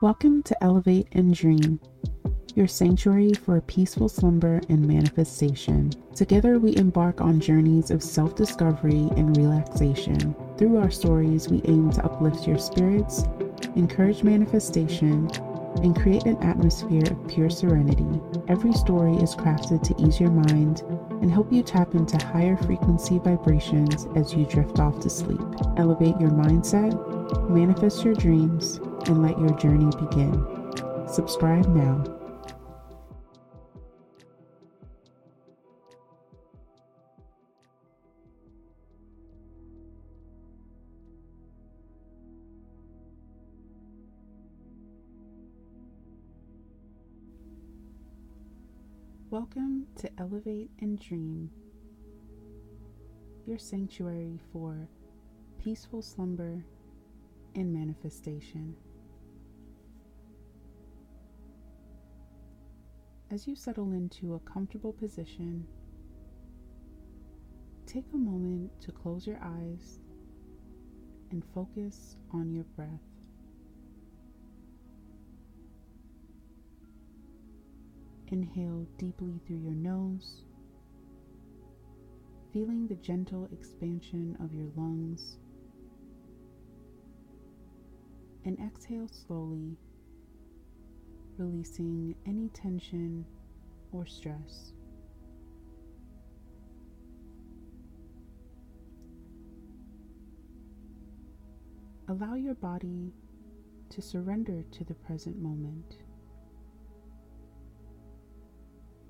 Welcome to Elevate and Dream, your sanctuary for peaceful slumber and manifestation. Together, we embark on journeys of self discovery and relaxation. Through our stories, we aim to uplift your spirits, encourage manifestation, and create an atmosphere of pure serenity. Every story is crafted to ease your mind and help you tap into higher frequency vibrations as you drift off to sleep. Elevate your mindset, manifest your dreams, and let your journey begin. Subscribe now. Welcome to Elevate and Dream, your sanctuary for peaceful slumber and manifestation. As you settle into a comfortable position, take a moment to close your eyes and focus on your breath. Inhale deeply through your nose, feeling the gentle expansion of your lungs. And exhale slowly, releasing any tension or stress. Allow your body to surrender to the present moment.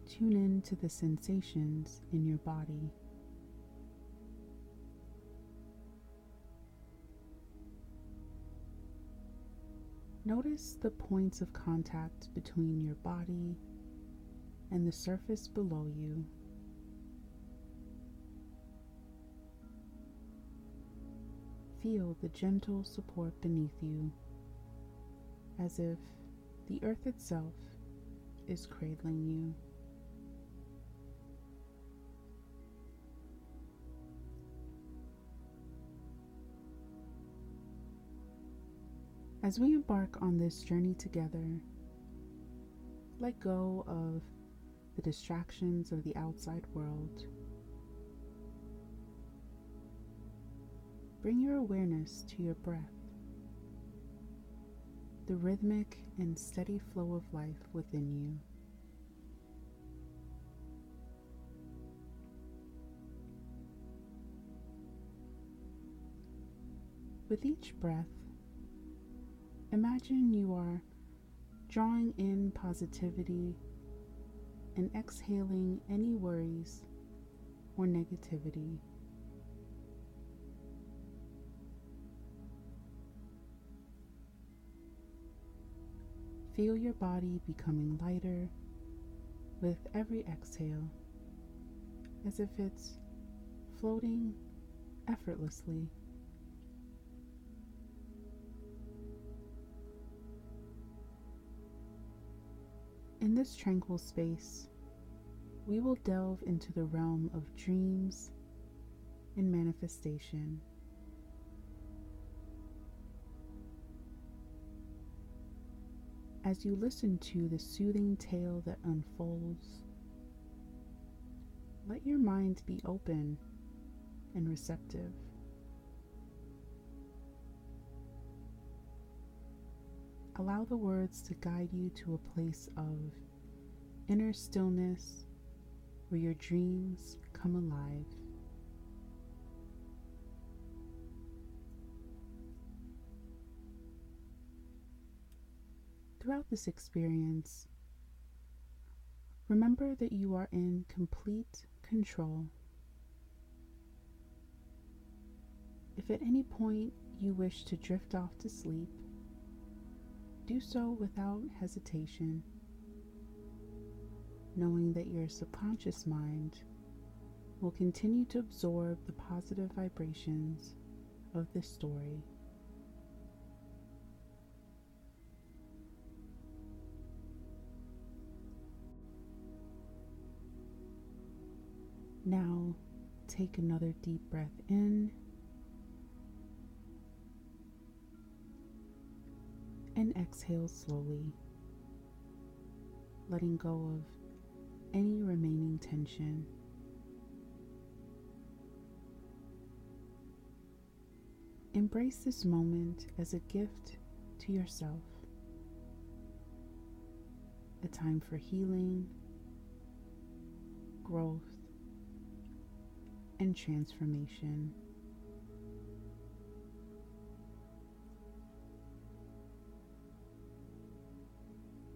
Tune in to the sensations in your body. Notice the points of contact between your body and the surface below you. Feel the gentle support beneath you as if the earth itself is cradling you. As we embark on this journey together, let go of the distractions of the outside world. Bring your awareness to your breath, the rhythmic and steady flow of life within you. With each breath, Imagine you are drawing in positivity and exhaling any worries or negativity. Feel your body becoming lighter with every exhale, as if it's floating effortlessly In this tranquil space, we will delve into the realm of dreams and manifestation. As you listen to the soothing tale that unfolds, let your mind be open and receptive. Allow the words to guide you to a place of inner stillness where your dreams come alive. Throughout this experience, remember that you are in complete control. If at any point you wish to drift off to sleep, do so without hesitation, knowing that your subconscious mind will continue to absorb the positive vibrations of this story. Now, take another deep breath in. And exhale slowly, letting go of any remaining tension. Embrace this moment as a gift to yourself, a time for healing, growth, and transformation.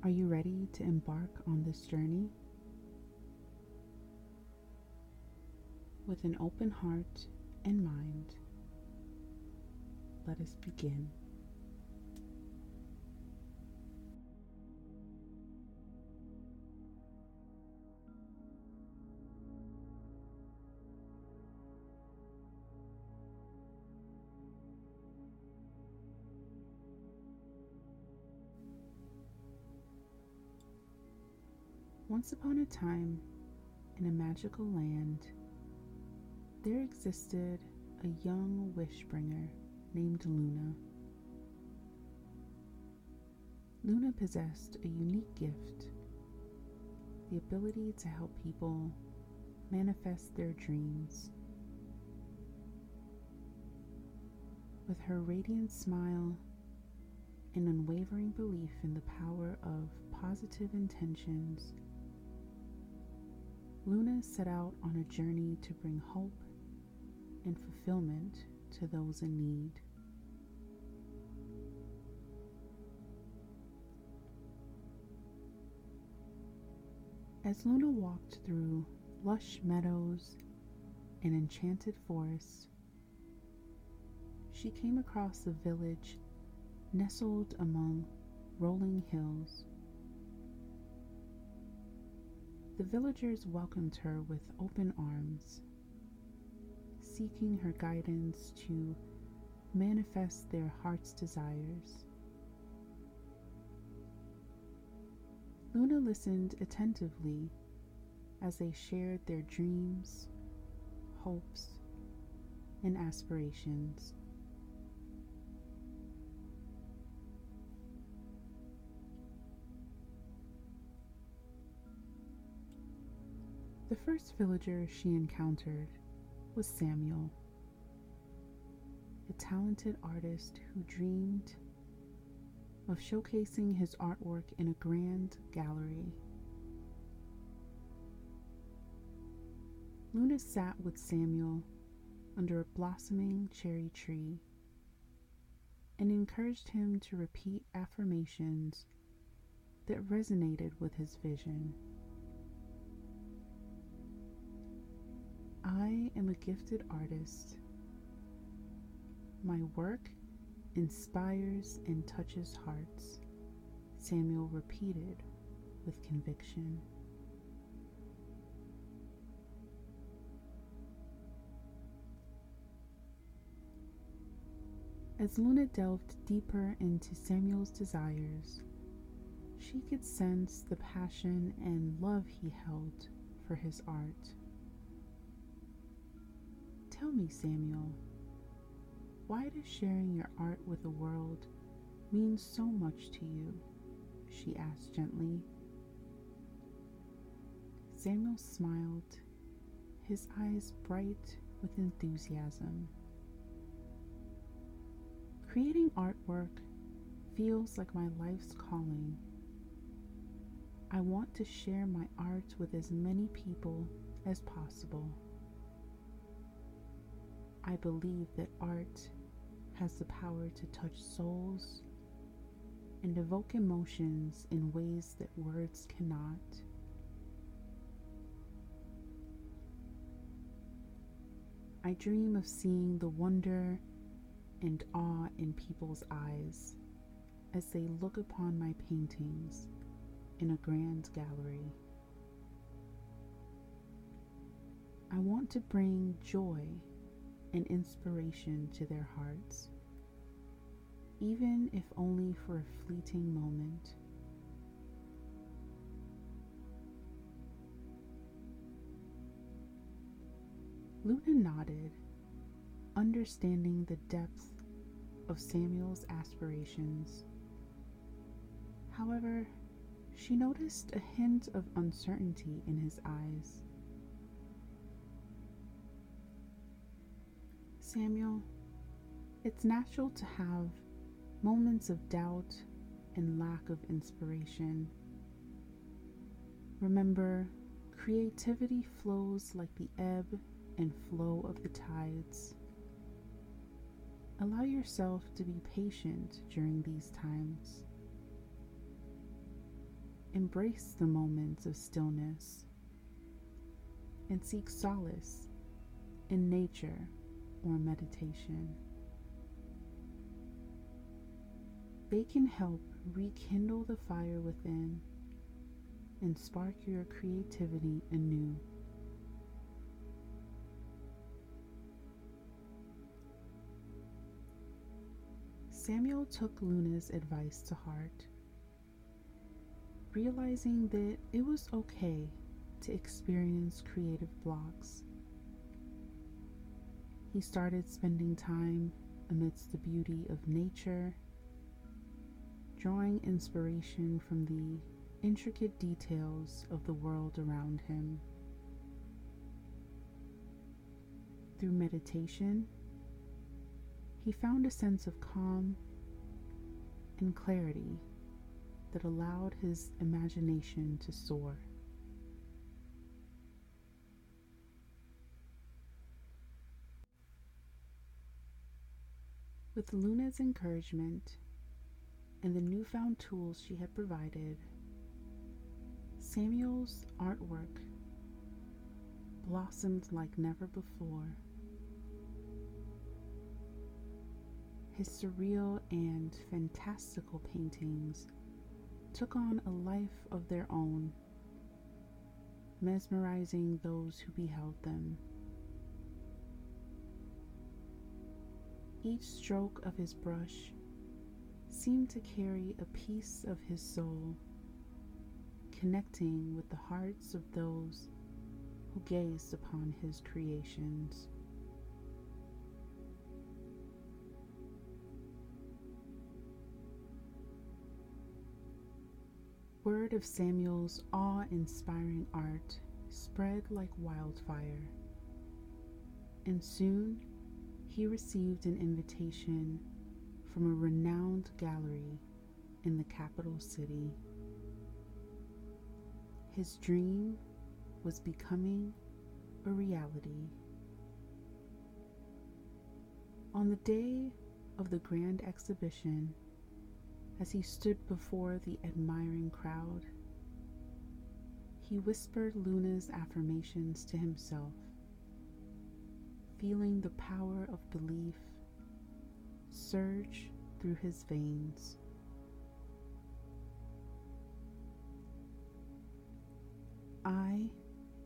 Are you ready to embark on this journey? With an open heart and mind, let us begin. Once upon a time, in a magical land, there existed a young wish bringer named Luna. Luna possessed a unique gift the ability to help people manifest their dreams. With her radiant smile and unwavering belief in the power of positive intentions, Luna set out on a journey to bring hope and fulfillment to those in need. As Luna walked through lush meadows and enchanted forests, she came across a village nestled among rolling hills. The villagers welcomed her with open arms seeking her guidance to manifest their heart's desires. Luna listened attentively as they shared their dreams, hopes, and aspirations. The first villager she encountered was Samuel, a talented artist who dreamed of showcasing his artwork in a grand gallery. Luna sat with Samuel under a blossoming cherry tree and encouraged him to repeat affirmations that resonated with his vision. I am a gifted artist. My work inspires and touches hearts, Samuel repeated with conviction. As Luna delved deeper into Samuel's desires, she could sense the passion and love he held for his art. Tell me, Samuel, why does sharing your art with the world mean so much to you? She asked gently. Samuel smiled, his eyes bright with enthusiasm. Creating artwork feels like my life's calling. I want to share my art with as many people as possible. I believe that art has the power to touch souls and evoke emotions in ways that words cannot. I dream of seeing the wonder and awe in people's eyes as they look upon my paintings in a grand gallery. I want to bring joy and inspiration to their hearts, even if only for a fleeting moment. Luna nodded, understanding the depth of Samuel's aspirations. However, she noticed a hint of uncertainty in his eyes. Samuel, it's natural to have moments of doubt and lack of inspiration. Remember, creativity flows like the ebb and flow of the tides. Allow yourself to be patient during these times. Embrace the moments of stillness and seek solace in nature or meditation. They can help rekindle the fire within and spark your creativity anew. Samuel took Luna's advice to heart, realizing that it was okay to experience creative blocks. He started spending time amidst the beauty of nature, drawing inspiration from the intricate details of the world around him. Through meditation, he found a sense of calm and clarity that allowed his imagination to soar. With Luna's encouragement and the newfound tools she had provided, Samuel's artwork blossomed like never before. His surreal and fantastical paintings took on a life of their own, mesmerizing those who beheld them. Each stroke of his brush seemed to carry a piece of his soul, connecting with the hearts of those who gazed upon his creations. Word of Samuel's awe inspiring art spread like wildfire, and soon he received an invitation from a renowned gallery in the capital city. His dream was becoming a reality. On the day of the grand exhibition, as he stood before the admiring crowd, he whispered Luna's affirmations to himself, feeling the power of belief surge through his veins. I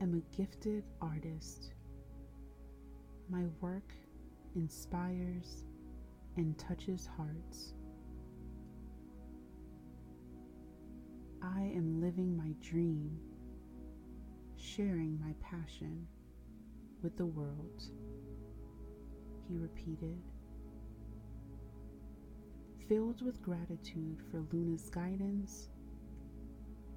am a gifted artist. My work inspires and touches hearts. I am living my dream, sharing my passion with the world. He repeated, filled with gratitude for Luna's guidance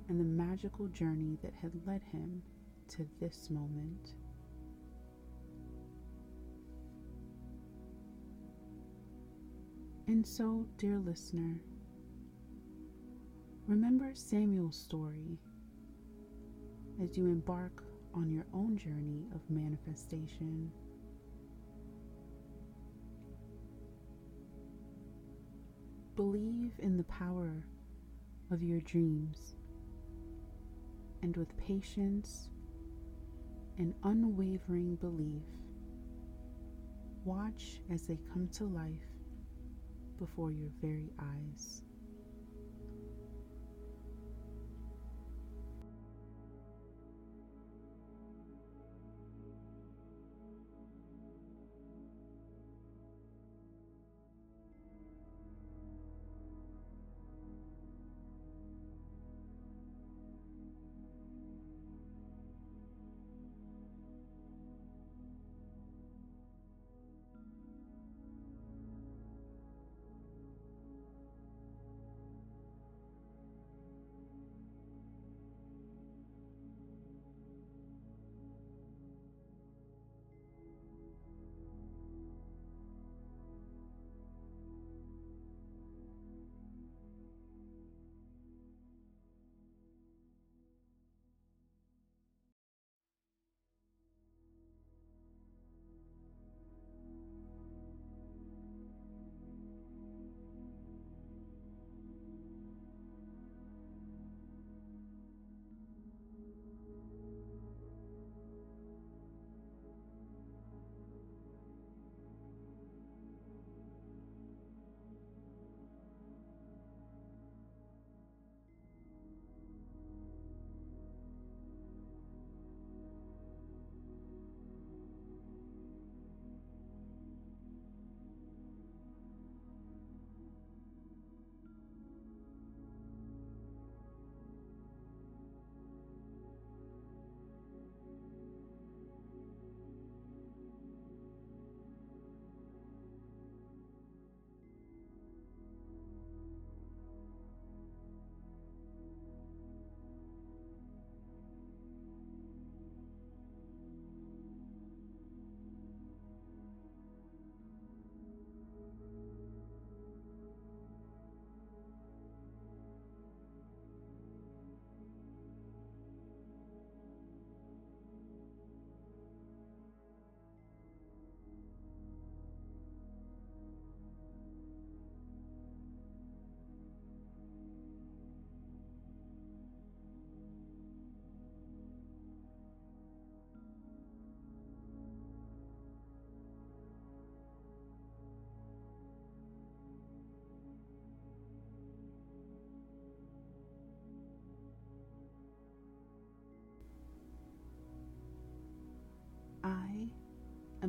and the magical journey that had led him to this moment. And so, dear listener, remember Samuel's story as you embark on your own journey of manifestation. Believe in the power of your dreams and with patience and unwavering belief, watch as they come to life before your very eyes.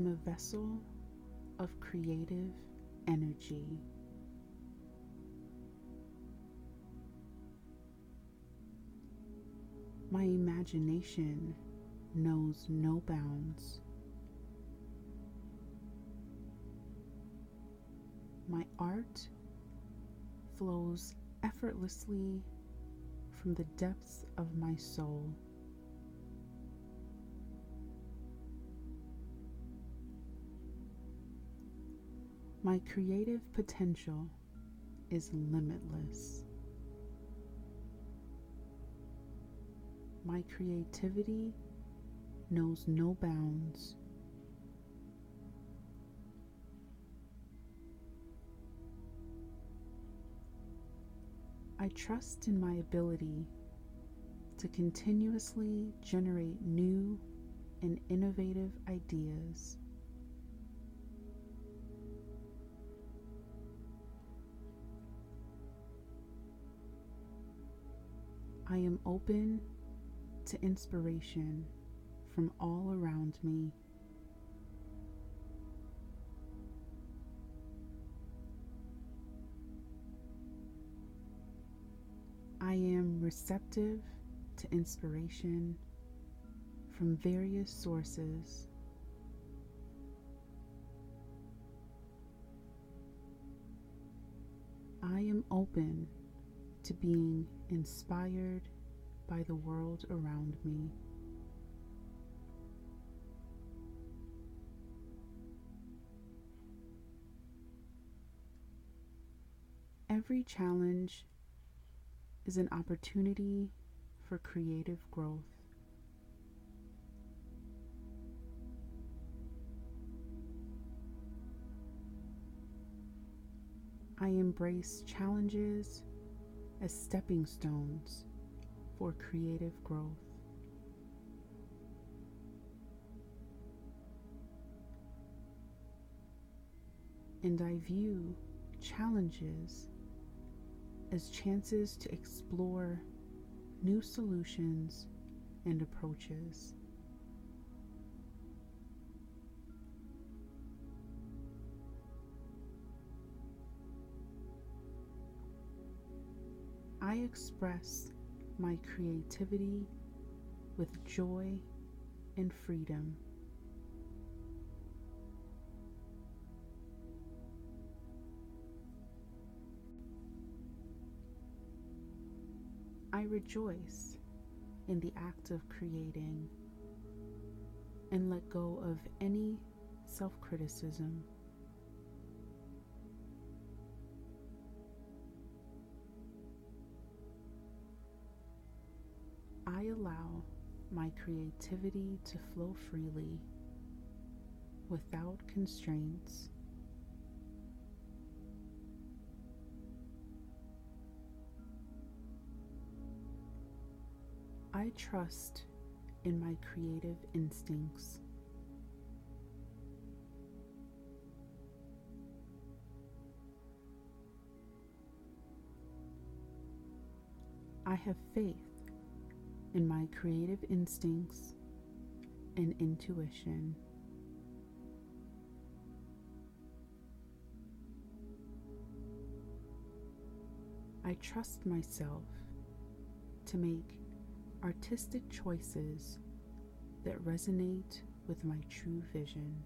Am a vessel of creative energy. My imagination knows no bounds. My art flows effortlessly from the depths of my soul. My creative potential is limitless. My creativity knows no bounds. I trust in my ability to continuously generate new and innovative ideas. I am open to inspiration from all around me. I am receptive to inspiration from various sources. I am open to being inspired by the world around me. Every challenge is an opportunity for creative growth. I embrace challenges as stepping stones for creative growth. And I view challenges as chances to explore new solutions and approaches. I express my creativity with joy and freedom. I rejoice in the act of creating and let go of any self criticism. Allow my creativity to flow freely without constraints. I trust in my creative instincts. I have faith in my creative instincts and intuition. I trust myself to make artistic choices that resonate with my true vision.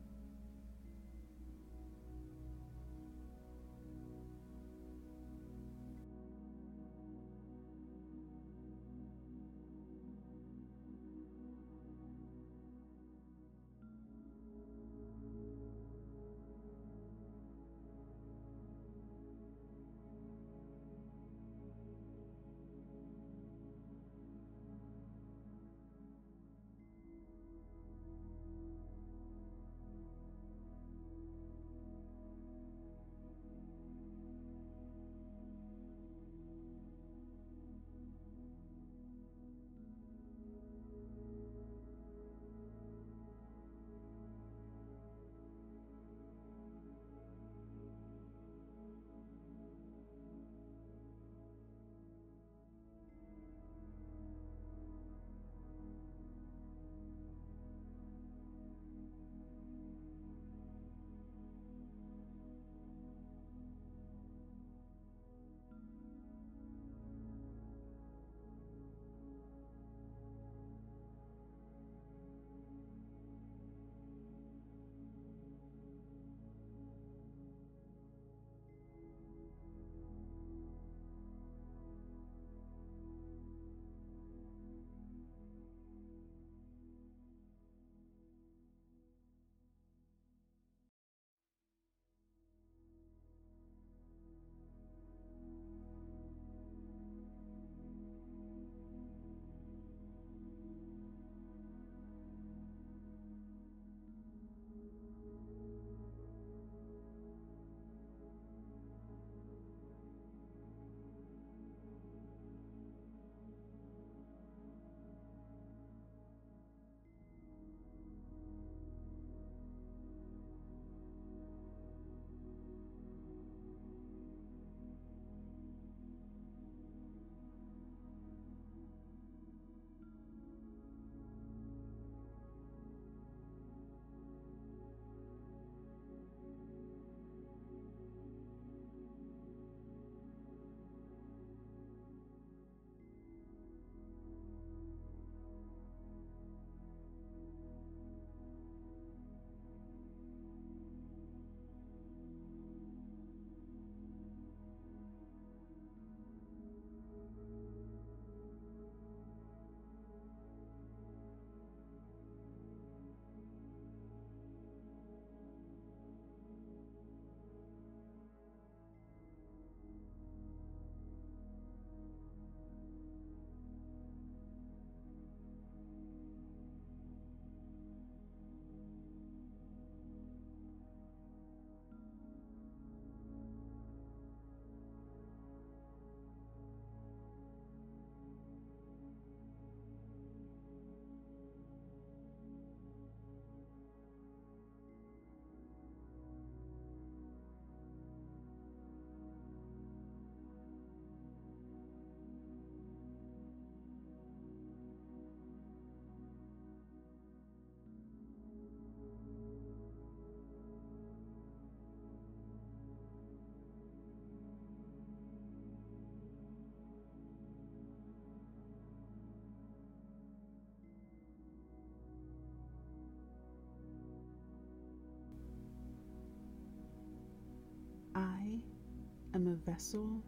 A vessel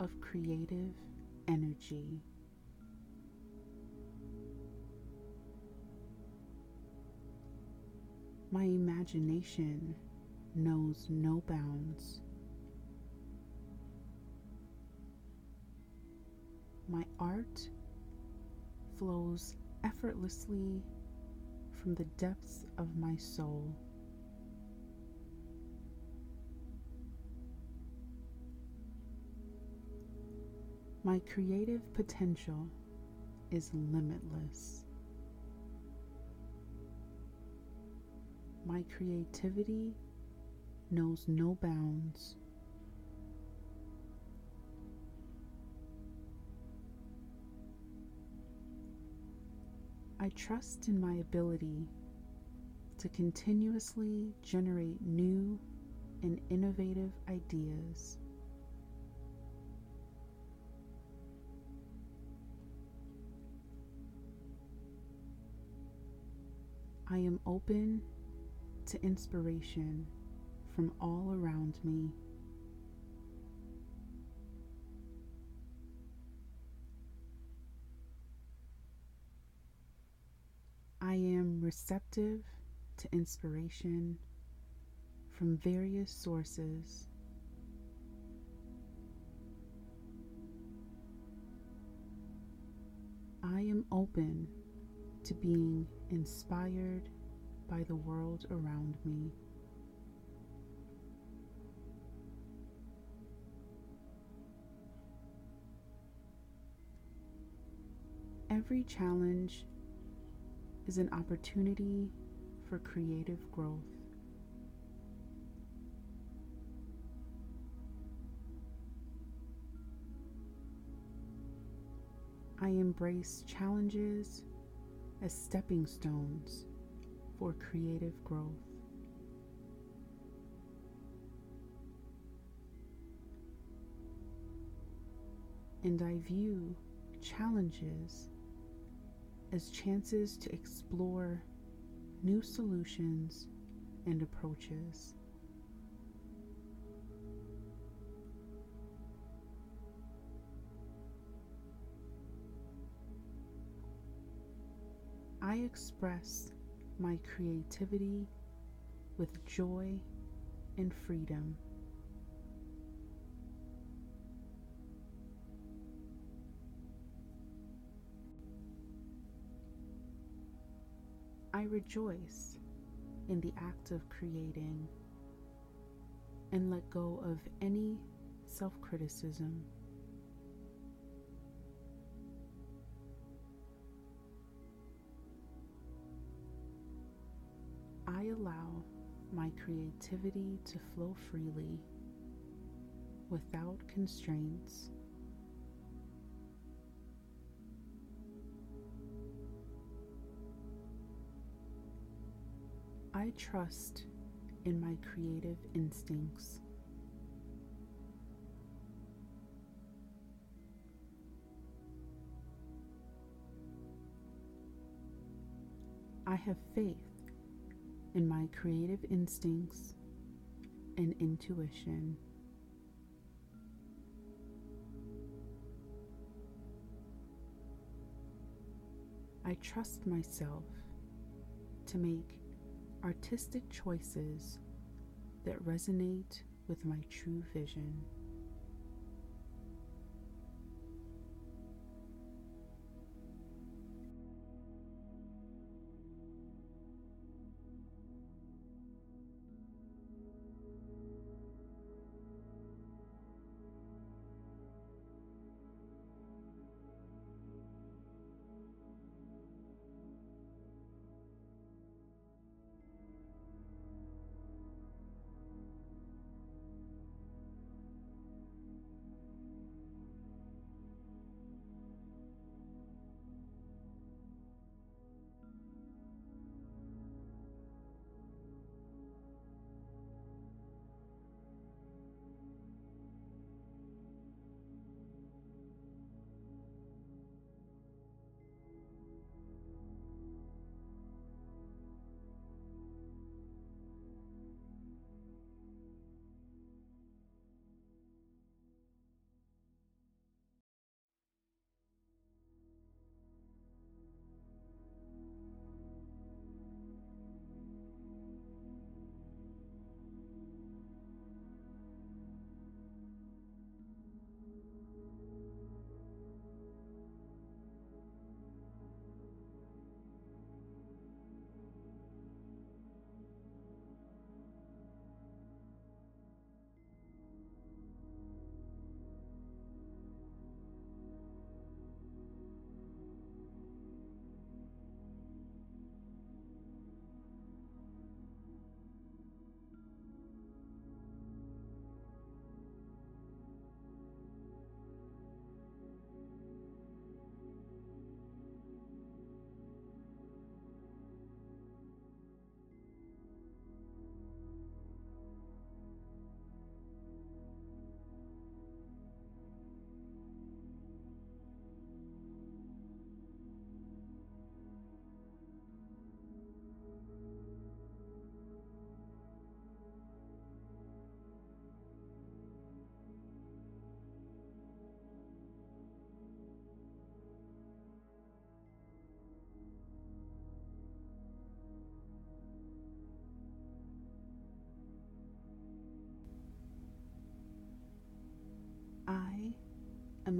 of creative energy. My imagination knows no bounds. My art flows effortlessly from the depths of my soul. My creative potential is limitless. My creativity knows no bounds. I trust in my ability to continuously generate new and innovative ideas. I am open to inspiration from all around me. I am receptive to inspiration from various sources. I am open to being inspired by the world around me. Every challenge is an opportunity for creative growth. I embrace challenges as stepping stones for creative growth. And I view challenges as chances to explore new solutions and approaches. I express my creativity with joy and freedom. I rejoice in the act of creating and let go of any self criticism. I allow my creativity to flow freely without constraints. I trust in my creative instincts. I have faith in my creative instincts and intuition. I trust myself to make artistic choices that resonate with my true vision.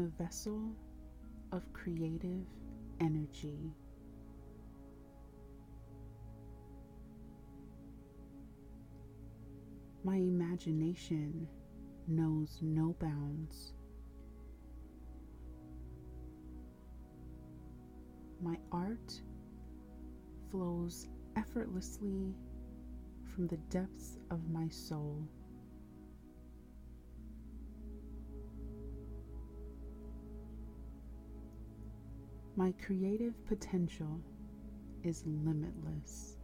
A vessel of creative energy. My imagination knows no bounds. My art flows effortlessly from the depths of my soul. My creative potential is limitless.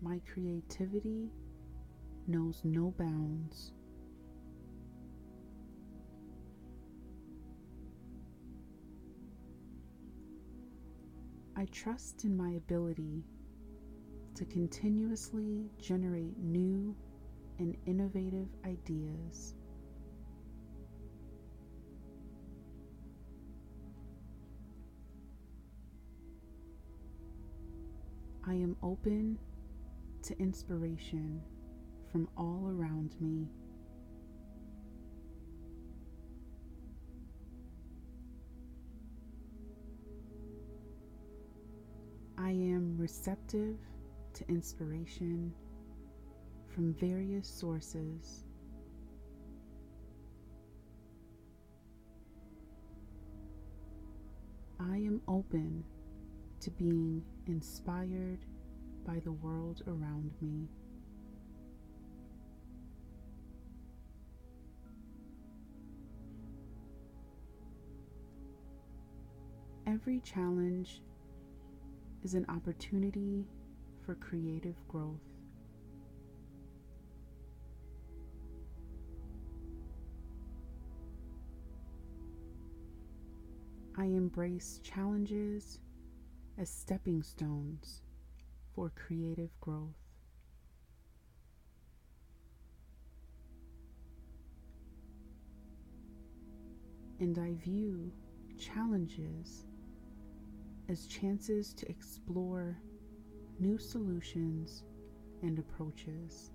My creativity knows no bounds. I trust in my ability to continuously generate new and innovative ideas. I am open to inspiration from all around me. I am receptive to inspiration from various sources. I am open to being inspired by the world around me. Every challenge is an opportunity for creative growth. I embrace challenges as stepping stones for creative growth. And I view challenges as chances to explore new solutions and approaches.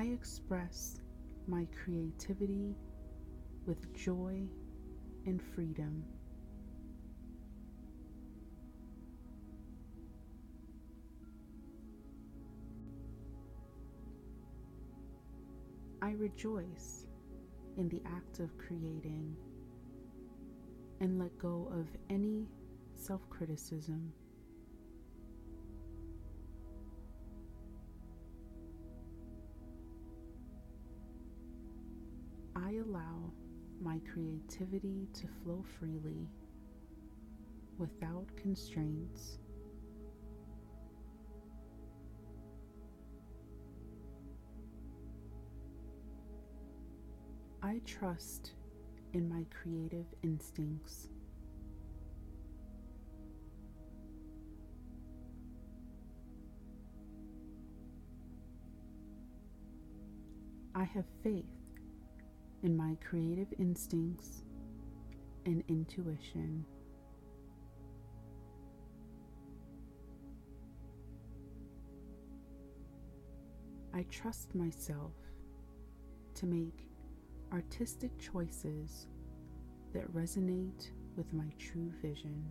I express my creativity with joy and freedom. I rejoice in the act of creating and let go of any self criticism. I allow my creativity to flow freely without constraints. I trust in my creative instincts. I have faith in my creative instincts and intuition. I trust myself to make artistic choices that resonate with my true vision.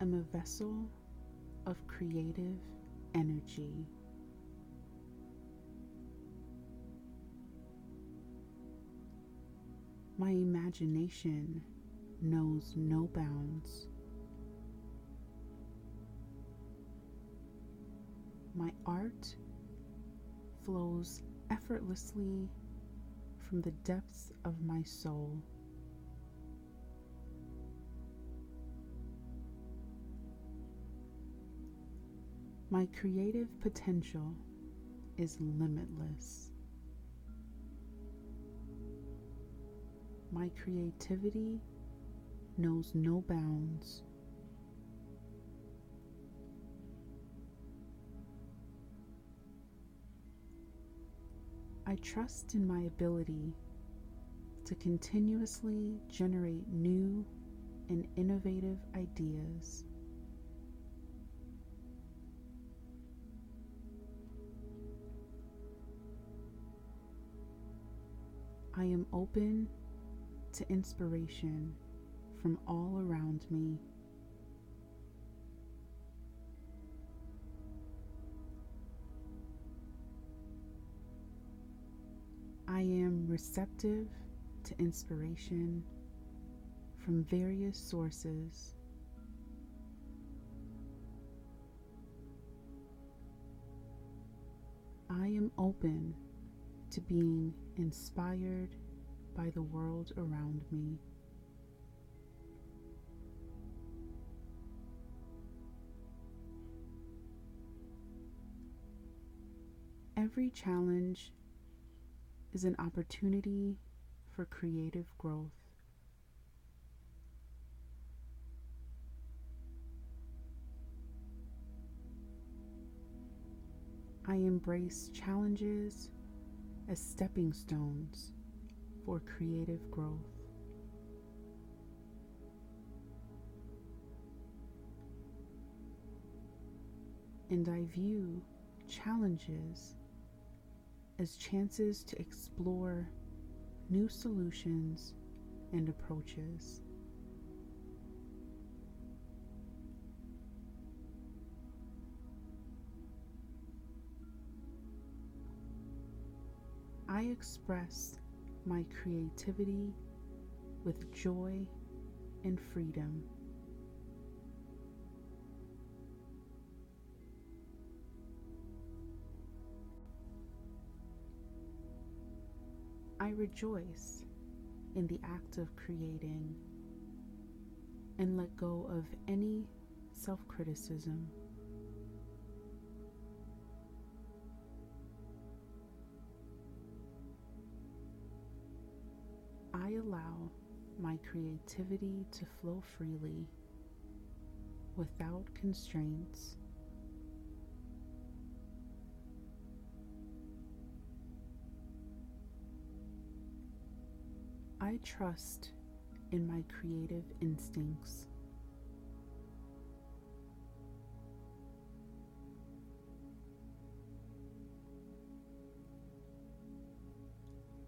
Am a vessel of creative energy. My imagination knows no bounds. My art flows effortlessly from the depths of my soul. My creative potential is limitless. My creativity knows no bounds. I trust in my ability to continuously generate new and innovative ideas. I am open to inspiration from all around me. I am receptive to inspiration from various sources. I am open to being inspired by the world around me. Every challenge is an opportunity for creative growth. I embrace challenges as stepping stones for creative growth. And I view challenges as chances to explore new solutions and approaches. I express my creativity with joy and freedom. I rejoice in the act of creating and let go of any self criticism. I allow my creativity to flow freely without constraints. I trust in my creative instincts.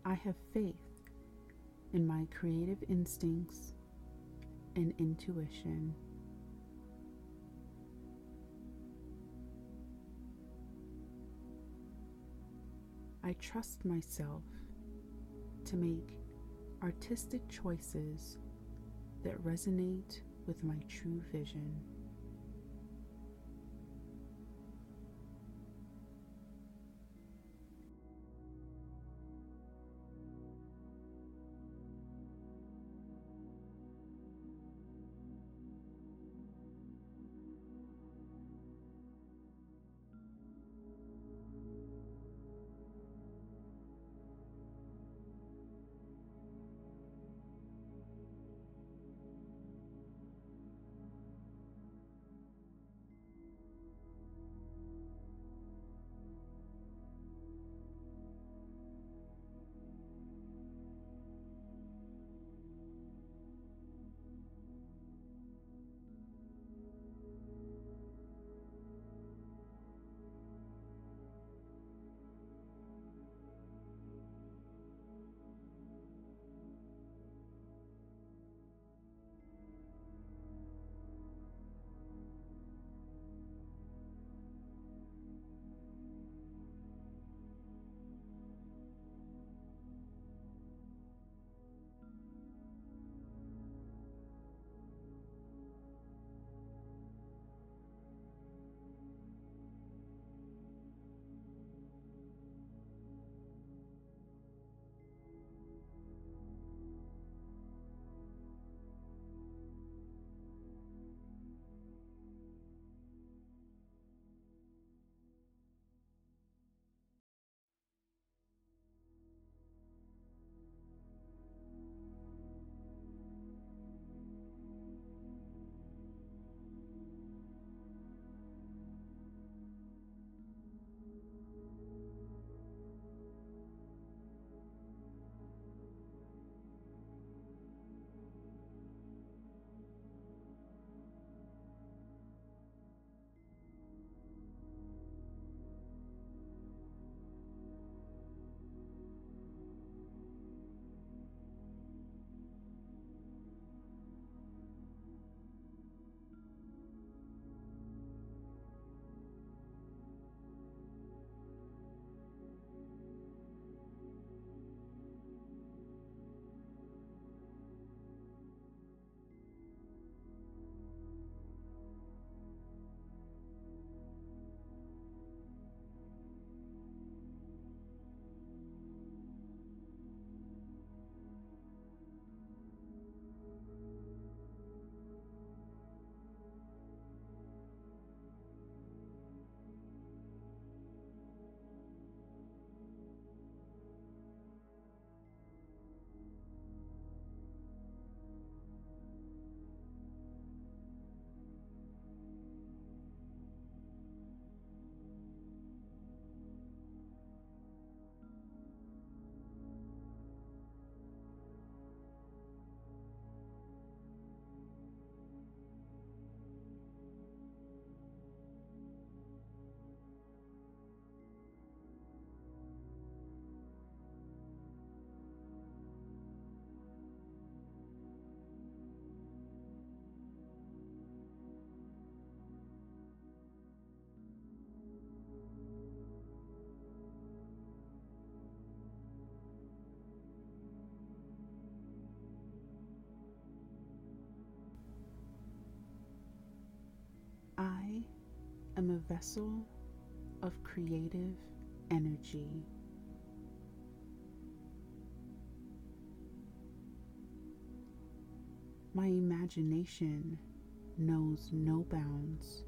I have faith in my creative instincts and intuition. I trust myself to make artistic choices that resonate with my true vision. Vessel of creative energy. My imagination knows no bounds.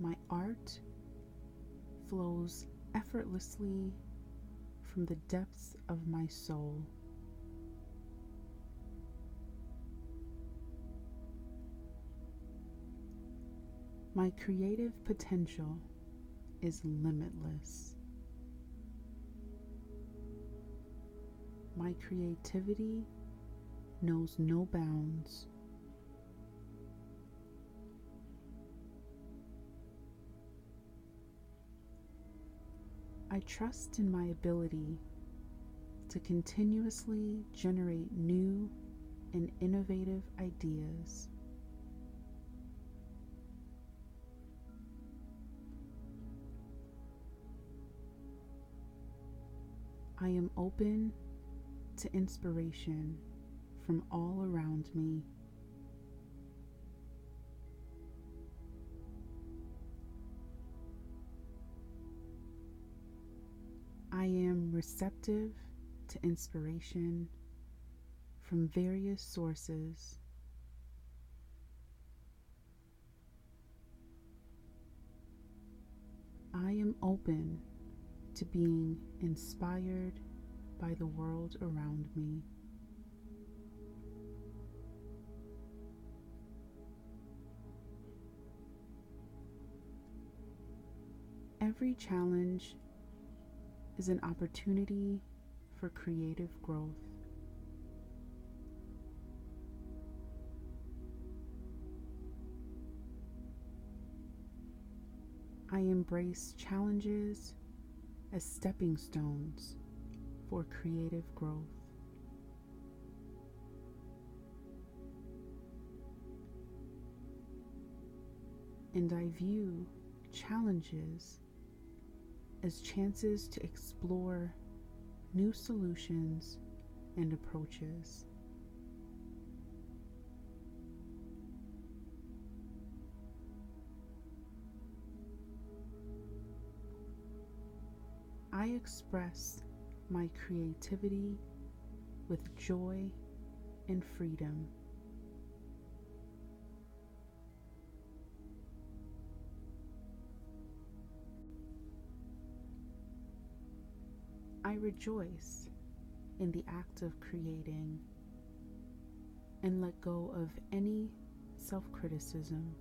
My art flows effortlessly from the depths of my soul. My creative potential is limitless. My creativity knows no bounds. I trust in my ability to continuously generate new and innovative ideas. I am open to inspiration from all around me. I am receptive to inspiration from various sources. I am open to being inspired by the world around me. Every challenge is an opportunity for creative growth. I embrace challenges as stepping stones for creative growth. And I view challenges as chances to explore new solutions and approaches. I express my creativity with joy and freedom. I rejoice in the act of creating and let go of any self criticism.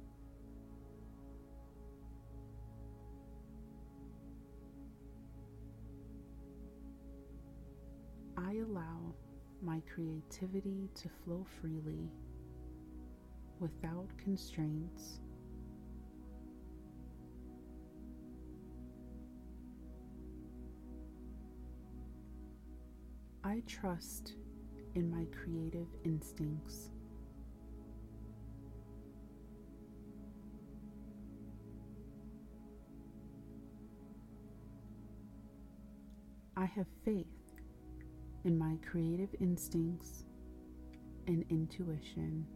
Allow my creativity to flow freely without constraints. I trust in my creative instincts. I have faith in my creative instincts and intuition.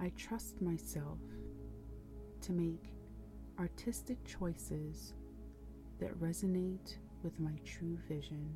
I trust myself to make artistic choices that resonate with my true vision.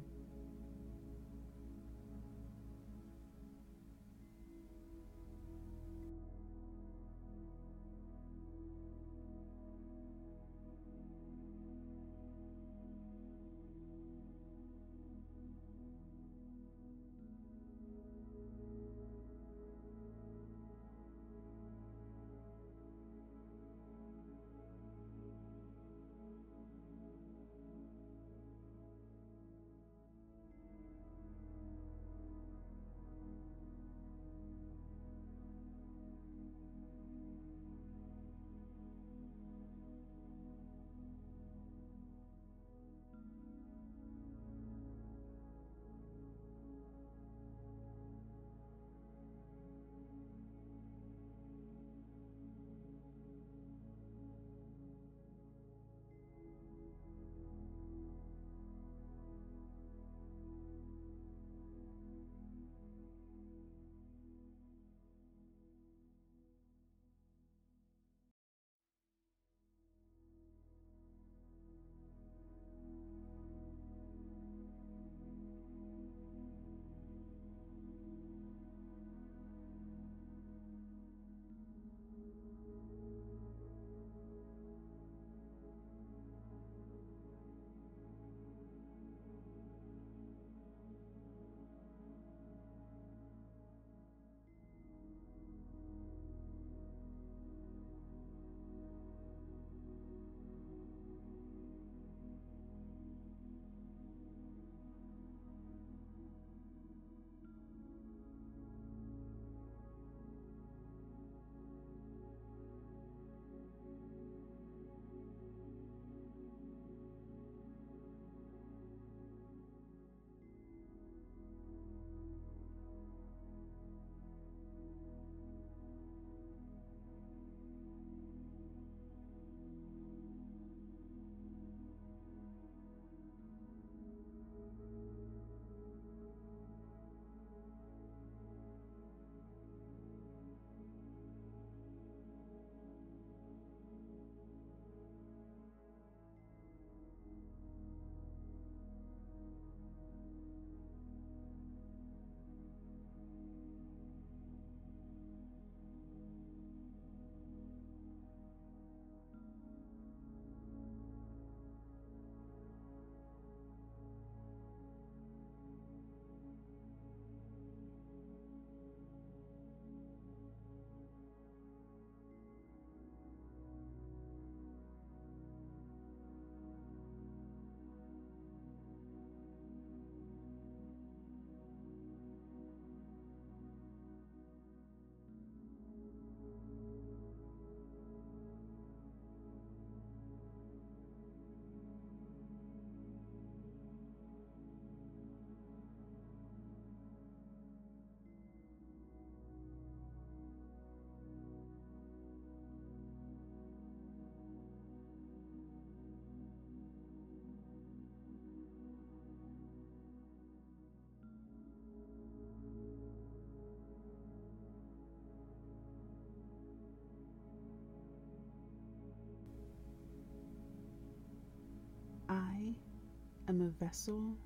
Am a vessel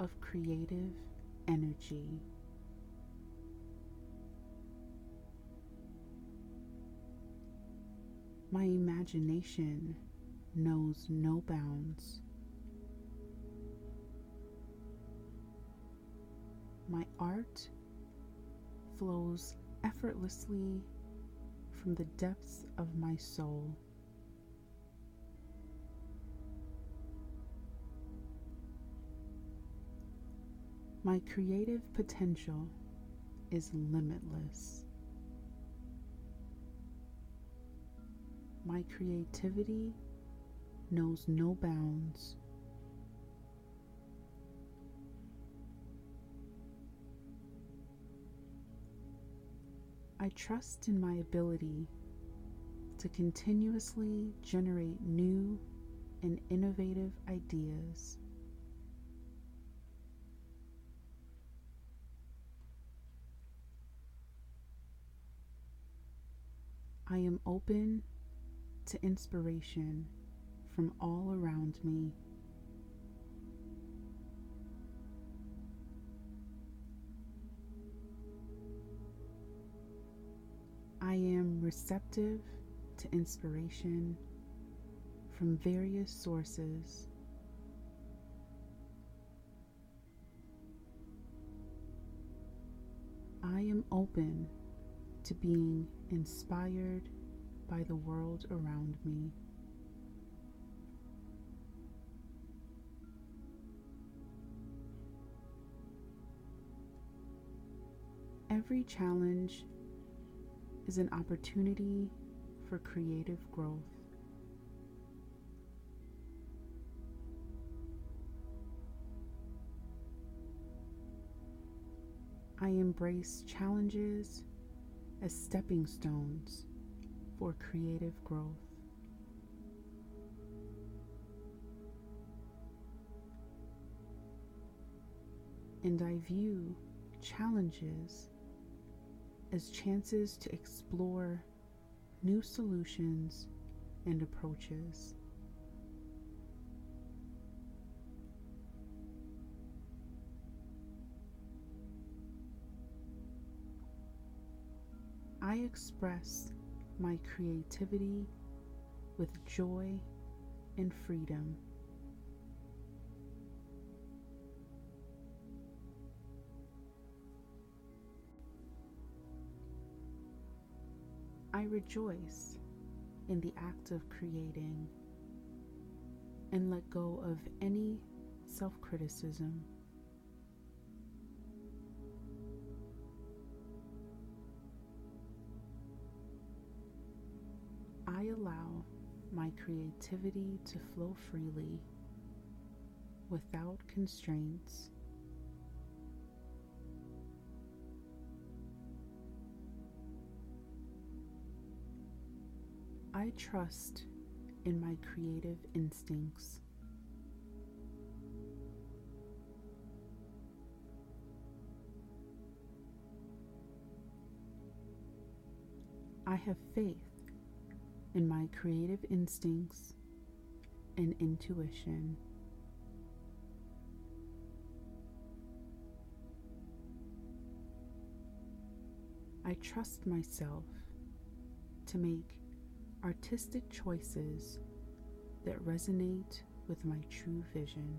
of creative energy. My imagination knows no bounds. My art flows effortlessly from the depths of my soul. My creative potential is limitless. My creativity knows no bounds. I trust in my ability to continuously generate new and innovative ideas. I am open to inspiration from all around me. I am receptive to inspiration from various sources. I am open to being inspired by the world around me. Every challenge is an opportunity for creative growth. I embrace challenges as stepping stones for creative growth. And I view challenges as chances to explore new solutions and approaches. I express my creativity with joy and freedom. I rejoice in the act of creating and let go of any self criticism. I allow my creativity to flow freely without constraints. I trust in my creative instincts. I have faith in my creative instincts and intuition. I trust myself to make artistic choices that resonate with my true vision.